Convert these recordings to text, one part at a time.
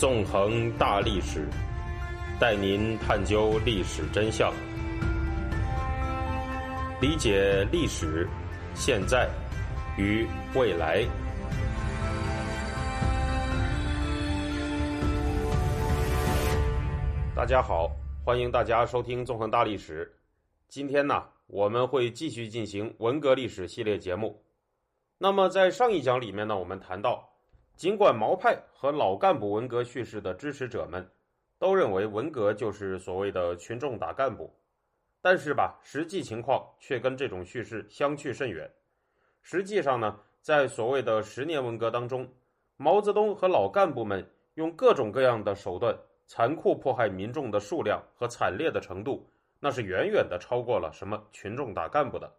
纵横大历史，带您探究历史真相，理解历史、现在与未来。大家好，欢迎大家收听《纵横大历史》。今天呢，我们会继续进行文革历史系列节目。那么，在上一讲里面呢，我们谈到。尽管毛派和老干部文革叙事的支持者们都认为文革就是所谓的群众打干部，但是吧，实际情况却跟这种叙事相去甚远。实际上呢，在所谓的十年文革当中，毛泽东和老干部们用各种各样的手段残酷迫害民众的数量和惨烈的程度，那是远远的超过了什么群众打干部的。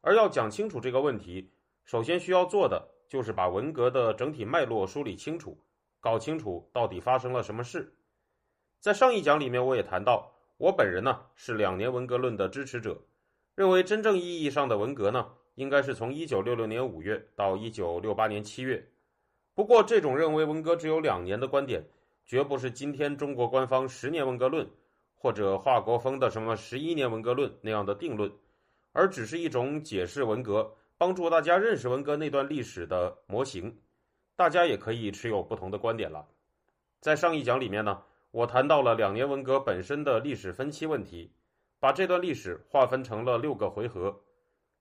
而要讲清楚这个问题，首先需要做的。就是把文革的整体脉络梳理清楚，搞清楚到底发生了什么事。在上一讲里面，我也谈到，我本人呢是两年文革论的支持者，认为真正意义上的文革呢，应该是从一九六六年五月到一九六八年七月。不过，这种认为文革只有两年的观点，绝不是今天中国官方十年文革论或者华国锋的什么十一年文革论那样的定论，而只是一种解释文革。帮助大家认识文革那段历史的模型，大家也可以持有不同的观点了。在上一讲里面呢，我谈到了两年文革本身的历史分期问题，把这段历史划分成了六个回合。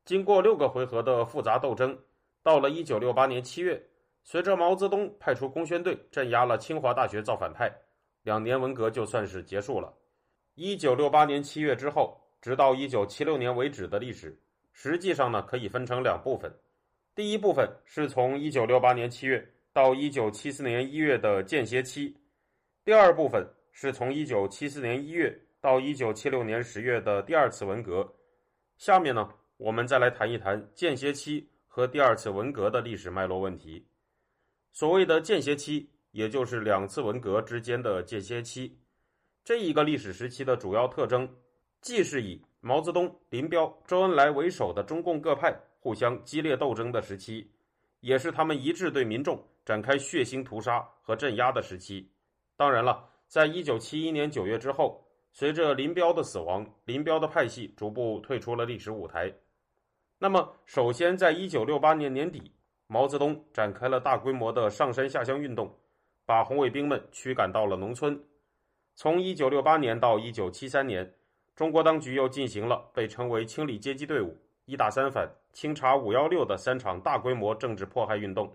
经过六个回合的复杂斗争，到了一九六八年七月，随着毛泽东派出工宣队镇压了清华大学造反派，两年文革就算是结束了。一九六八年七月之后，直到一九七六年为止的历史。实际上呢，可以分成两部分。第一部分是从一九六八年七月到一九七四年一月的间歇期，第二部分是从一九七四年一月到一九七六年十月的第二次文革。下面呢，我们再来谈一谈间歇期和第二次文革的历史脉络问题。所谓的间歇期，也就是两次文革之间的间歇期，这一个历史时期的主要特征，既是以毛泽东、林彪、周恩来为首的中共各派互相激烈斗争的时期，也是他们一致对民众展开血腥屠杀和镇压的时期。当然了，在一九七一年九月之后，随着林彪的死亡，林彪的派系逐步退出了历史舞台。那么，首先在一九六八年年底，毛泽东展开了大规模的上山下乡运动，把红卫兵们驱赶到了农村。从一九六八年到一九七三年。中国当局又进行了被称为“清理阶级队伍”、“一打三反”、“清查五幺六”的三场大规模政治迫害运动。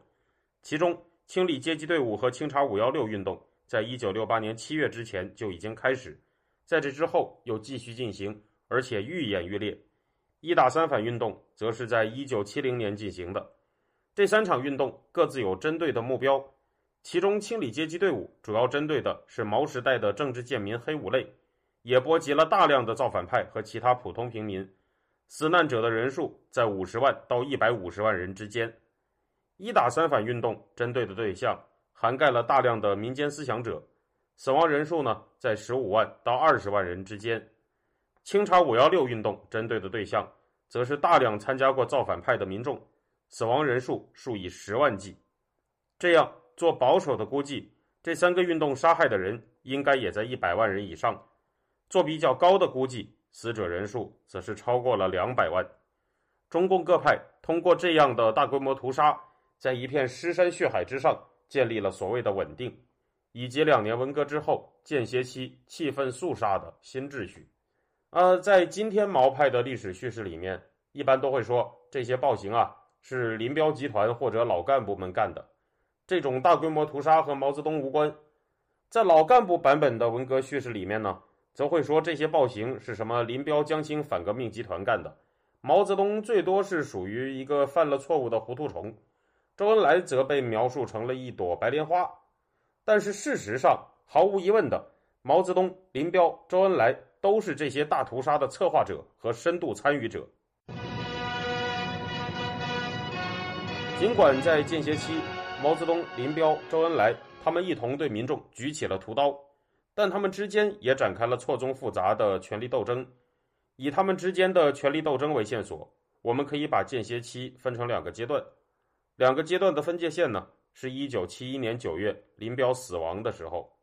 其中，“清理阶级队伍”和“清查五幺六”运动在一九六八年七月之前就已经开始，在这之后又继续进行，而且愈演愈烈。“一打三反”运动则是在一九七零年进行的。这三场运动各自有针对的目标，其中“清理阶级队伍”主要针对的是毛时代的政治贱民黑五类。也波及了大量的造反派和其他普通平民，死难者的人数在五十万到一百五十万人之间。一打三反运动针对的对象涵盖了大量的民间思想者，死亡人数呢在十五万到二十万人之间。清查五幺六运动针对的对象则是大量参加过造反派的民众，死亡人数数以十万计。这样做保守的估计，这三个运动杀害的人应该也在一百万人以上。做比较高的估计，死者人数则是超过了两百万。中共各派通过这样的大规模屠杀，在一片尸山血海之上建立了所谓的稳定，以及两年文革之后间歇期气氛肃杀的新秩序。呃，在今天毛派的历史叙事里面，一般都会说这些暴行啊是林彪集团或者老干部们干的，这种大规模屠杀和毛泽东无关。在老干部版本的文革叙事里面呢？则会说这些暴行是什么林彪江青反革命集团干的，毛泽东最多是属于一个犯了错误的糊涂虫，周恩来则被描述成了一朵白莲花。但是事实上，毫无疑问的，毛泽东、林彪、周恩来都是这些大屠杀的策划者和深度参与者。尽管在间歇期，毛泽东、林彪、周恩来他们一同对民众举起了屠刀。但他们之间也展开了错综复杂的权力斗争。以他们之间的权力斗争为线索，我们可以把间歇期分成两个阶段。两个阶段的分界线呢，是一九七一年九月林彪死亡的时候。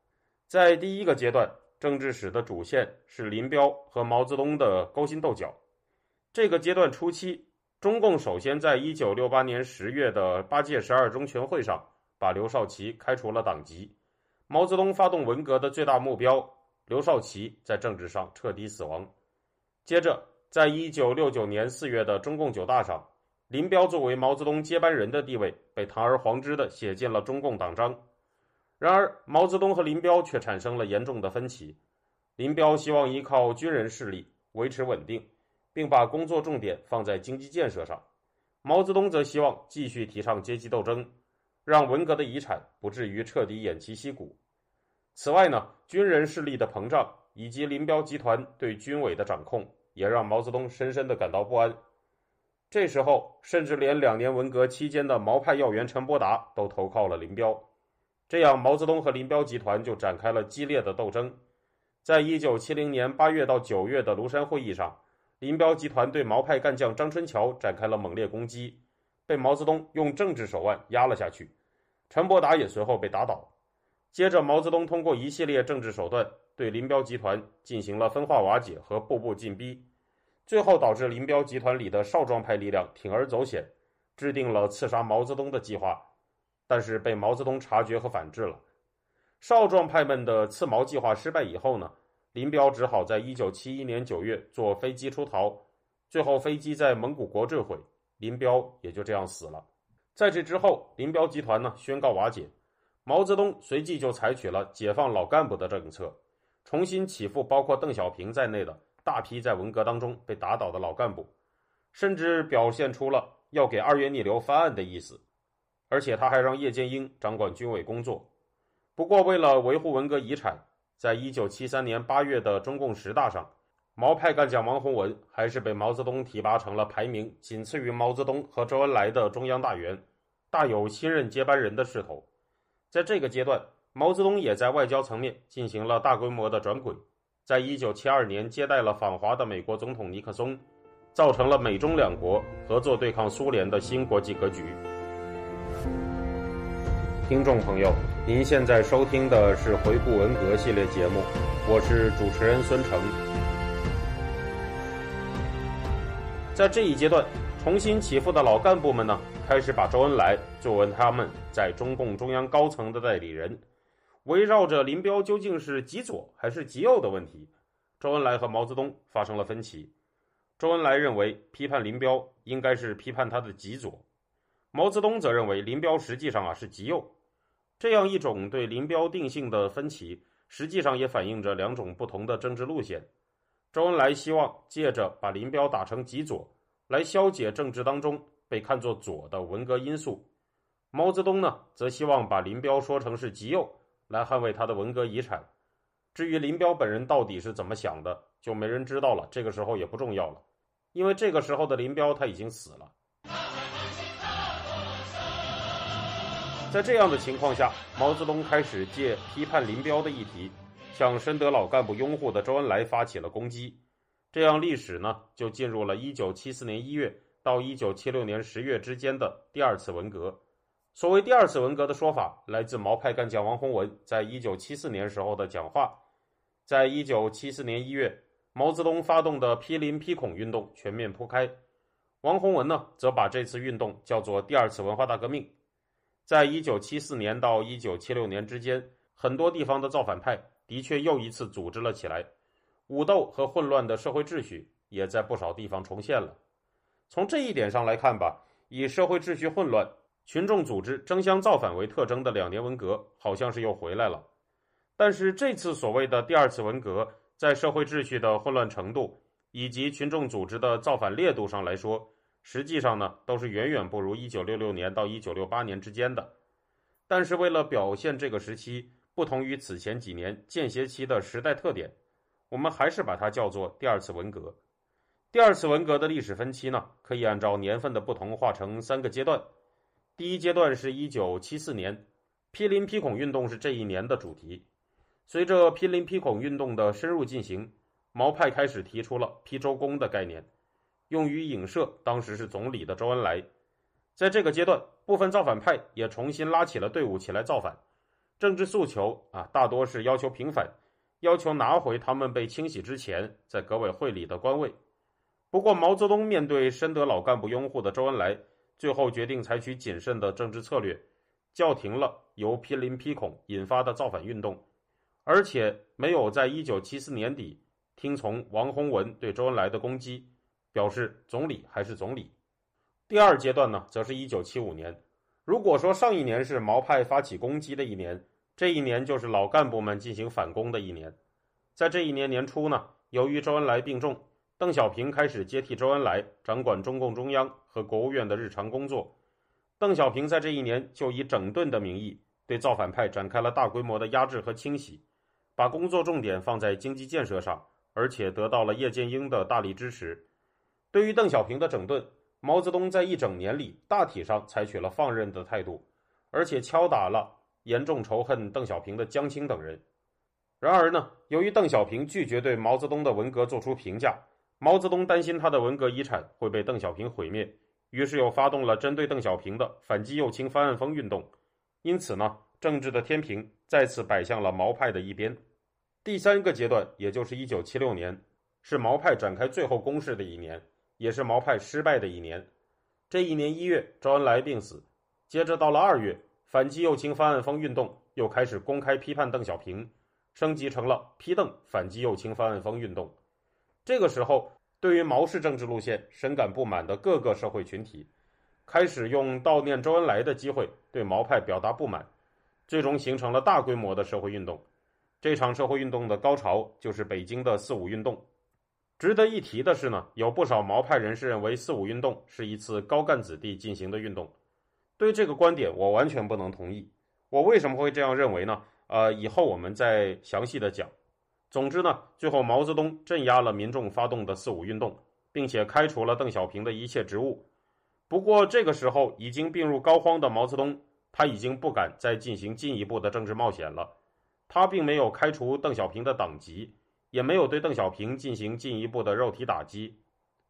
在第一个阶段，政治史的主线是林彪和毛泽东的勾心斗角。这个阶段初期，中共首先在一九六八年十月的八届十二中全会上，把刘少奇开除了党籍。毛泽东发动文革的最大目标，刘少奇在政治上彻底死亡。接着，在一九六九年四月的中共九大上，林彪作为毛泽东接班人的地位被堂而皇之的写进了中共党章。然而，毛泽东和林彪却产生了严重的分歧。林彪希望依靠军人势力维持稳定。并把工作重点放在经济建设上，毛泽东则希望继续提倡阶级斗争，让文革的遗产不至于彻底偃旗息鼓。此外呢，军人势力的膨胀以及林彪集团对军委的掌控，也让毛泽东深深的感到不安。这时候，甚至连两年文革期间的毛派要员陈伯达都投靠了林彪，这样毛泽东和林彪集团就展开了激烈的斗争。在一九七零年八月到九月的庐山会议上。林彪集团对毛派干将张春桥展开了猛烈攻击，被毛泽东用政治手腕压了下去。陈伯达也随后被打倒。接着，毛泽东通过一系列政治手段对林彪集团进行了分化瓦解和步步进逼，最后导致林彪集团里的少壮派力量铤而走险，制定了刺杀毛泽东的计划，但是被毛泽东察觉和反制了。少壮派们的刺毛计划失败以后呢？林彪只好在一九七一年九月坐飞机出逃，最后飞机在蒙古国坠毁，林彪也就这样死了。在这之后，林彪集团呢宣告瓦解，毛泽东随即就采取了解放老干部的政策，重新起复包括邓小平在内的大批在文革当中被打倒的老干部，甚至表现出了要给二月逆流翻案的意思，而且他还让叶剑英掌管军委工作。不过，为了维护文革遗产。在一九七三年八月的中共十大上，毛派干将王洪文还是被毛泽东提拔成了排名仅次于毛泽东和周恩来的中央大员，大有新任接班人的势头。在这个阶段，毛泽东也在外交层面进行了大规模的转轨，在一九七二年接待了访华的美国总统尼克松，造成了美中两国合作对抗苏联的新国际格局。听众朋友。您现在收听的是回顾文革系列节目，我是主持人孙成。在这一阶段，重新起复的老干部们呢，开始把周恩来作为他们在中共中央高层的代理人，围绕着林彪究竟是极左还是极右的问题，周恩来和毛泽东发生了分歧。周恩来认为批判林彪应该是批判他的极左，毛泽东则认为林彪实际上啊是极右。这样一种对林彪定性的分歧，实际上也反映着两种不同的政治路线。周恩来希望借着把林彪打成极左，来消解政治当中被看作左的文革因素；毛泽东呢，则希望把林彪说成是极右，来捍卫他的文革遗产。至于林彪本人到底是怎么想的，就没人知道了。这个时候也不重要了，因为这个时候的林彪他已经死了。在这样的情况下，毛泽东开始借批判林彪的议题，向深得老干部拥护的周恩来发起了攻击。这样，历史呢就进入了1974年1月到1976年10月之间的第二次文革。所谓第二次文革的说法，来自毛派干将王洪文在1974年时候的讲话。在1974年1月，毛泽东发动的批林批孔运动全面铺开，王洪文呢则把这次运动叫做第二次文化大革命。在一九七四年到一九七六年之间，很多地方的造反派的确又一次组织了起来，武斗和混乱的社会秩序也在不少地方重现了。从这一点上来看吧，以社会秩序混乱、群众组织争相造反为特征的两年文革，好像是又回来了。但是这次所谓的第二次文革，在社会秩序的混乱程度以及群众组织的造反烈度上来说，实际上呢，都是远远不如一九六六年到一九六八年之间的。但是为了表现这个时期不同于此前几年间歇期的时代特点，我们还是把它叫做第二次文革。第二次文革的历史分期呢，可以按照年份的不同划成三个阶段。第一阶段是一九七四年，批林批孔运动是这一年的主题。随着批林批孔运动的深入进行，毛派开始提出了批周公的概念。用于影射当时是总理的周恩来，在这个阶段，部分造反派也重新拉起了队伍起来造反，政治诉求啊，大多是要求平反，要求拿回他们被清洗之前在革委会里的官位。不过，毛泽东面对深得老干部拥护的周恩来，最后决定采取谨慎的政治策略，叫停了由批林批孔引发的造反运动，而且没有在一九七四年底听从王洪文对周恩来的攻击，表示总理还是总理。第二阶段呢，则是一九七五年。如果说上一年是毛派发起攻击的一年，这一年就是老干部们进行反攻的一年。在这一年年初呢，由于周恩来病重，邓小平开始接替周恩来掌管中共中央和国务院的日常工作。邓小平在这一年就以整顿的名义，对造反派展开了大规模的压制和清洗，把工作重点放在经济建设上，而且得到了叶剑英的大力支持。对于邓小平的整顿，毛泽东在一整年里大体上采取了放任的态度，而且敲打了严重仇恨邓小平的江青等人。然而呢，由于邓小平拒绝对毛泽东的文革做出评价，毛泽东担心他的文革遗产会被邓小平毁灭，于是又发动了针对邓小平的反击右倾翻案风运动。因此呢，政治的天平再次摆向了毛派的一边。第三个阶段，也就是一九七六年，是毛派展开最后攻势的一年。也是毛派失败的一年。这一年一月，周恩来病死，接着到了二月，反击右倾翻案风运动又开始公开批判邓小平，升级成了批邓反击右倾翻案风运动。这个时候，对于毛氏政治路线深感不满的各个社会群体，开始用悼念周恩来的机会对毛派表达不满，最终形成了大规模的社会运动。这场社会运动的高潮就是北京的四五运动。值得一提的是呢，有不少毛派人士认为四五运动是一次高干子弟进行的运动。对这个观点，我完全不能同意。我为什么会这样认为呢？呃，以后我们再详细的讲。总之呢，最后毛泽东镇压了民众发动的四五运动，并且开除了邓小平的一切职务。不过这个时候已经病入膏肓的毛泽东，他已经不敢再进行进一步的政治冒险了。他并没有开除邓小平的党籍。也没有对邓小平进行进一步的肉体打击，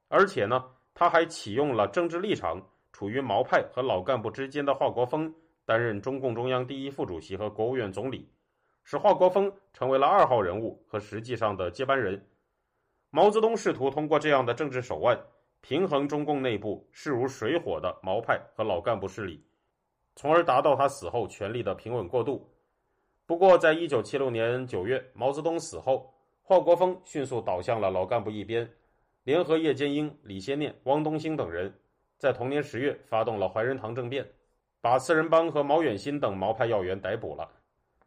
而且呢，他还启用了政治立场处于毛派和老干部之间的华国锋担任中共中央第一副主席和国务院总理，使华国锋成为了二号人物和实际上的接班人。毛泽东试图通过这样的政治手腕，平衡中共内部势如水火的毛派和老干部势力，从而达到他死后权力的平稳过渡。不过，在一九七六年九月，毛泽东死后。华国锋迅速倒向了老干部一边，联合叶剑英、李先念、汪东兴等人，在同年十月发动了怀仁堂政变，把四人帮和毛远新等毛派要员逮捕了。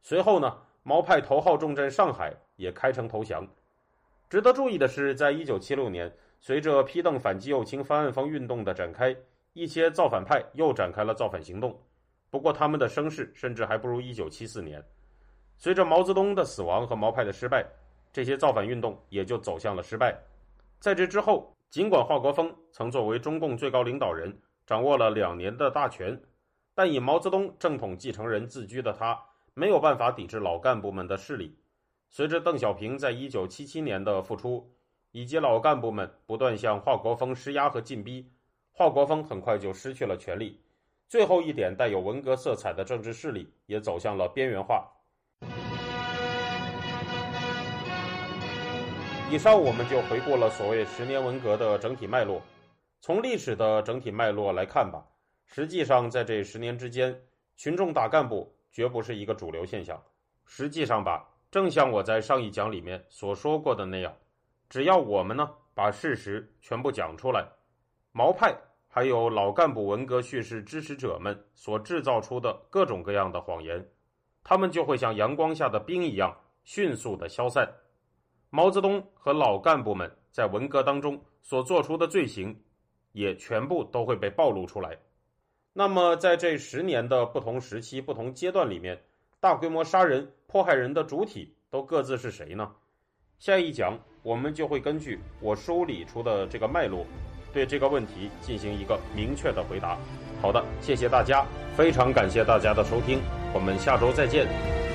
随后呢，毛派头号重镇上海也开城投降。值得注意的是，在一九七六年，随着批邓反击右倾翻案风运动的展开，一些造反派又展开了造反行动。不过，他们的声势甚至还不如一九七四年。随着毛泽东的死亡和毛派的失败。这些造反运动也就走向了失败。在这之后，尽管华国锋曾作为中共最高领导人掌握了两年的大权，但以毛泽东正统继承人自居的他，没有办法抵制老干部们的势力。随着邓小平在一九七七年的复出，以及老干部们不断向华国锋施压和进逼，华国锋很快就失去了权力。最后一点带有文革色彩的政治势力也走向了边缘化。以上我们就回顾了所谓十年文革的整体脉络。从历史的整体脉络来看吧，实际上在这十年之间，群众打干部绝不是一个主流现象。实际上吧，正像我在上一讲里面所说过的那样，只要我们呢把事实全部讲出来，毛派还有老干部文革叙事支持者们所制造出的各种各样的谎言，他们就会像阳光下的冰一样迅速的消散。毛泽东和老干部们在文革当中所做出的罪行，也全部都会被暴露出来。那么，在这十年的不同时期、不同阶段里面，大规模杀人、迫害人的主体都各自是谁呢？下一讲我们就会根据我梳理出的这个脉络，对这个问题进行一个明确的回答。好的，谢谢大家，非常感谢大家的收听，我们下周再见。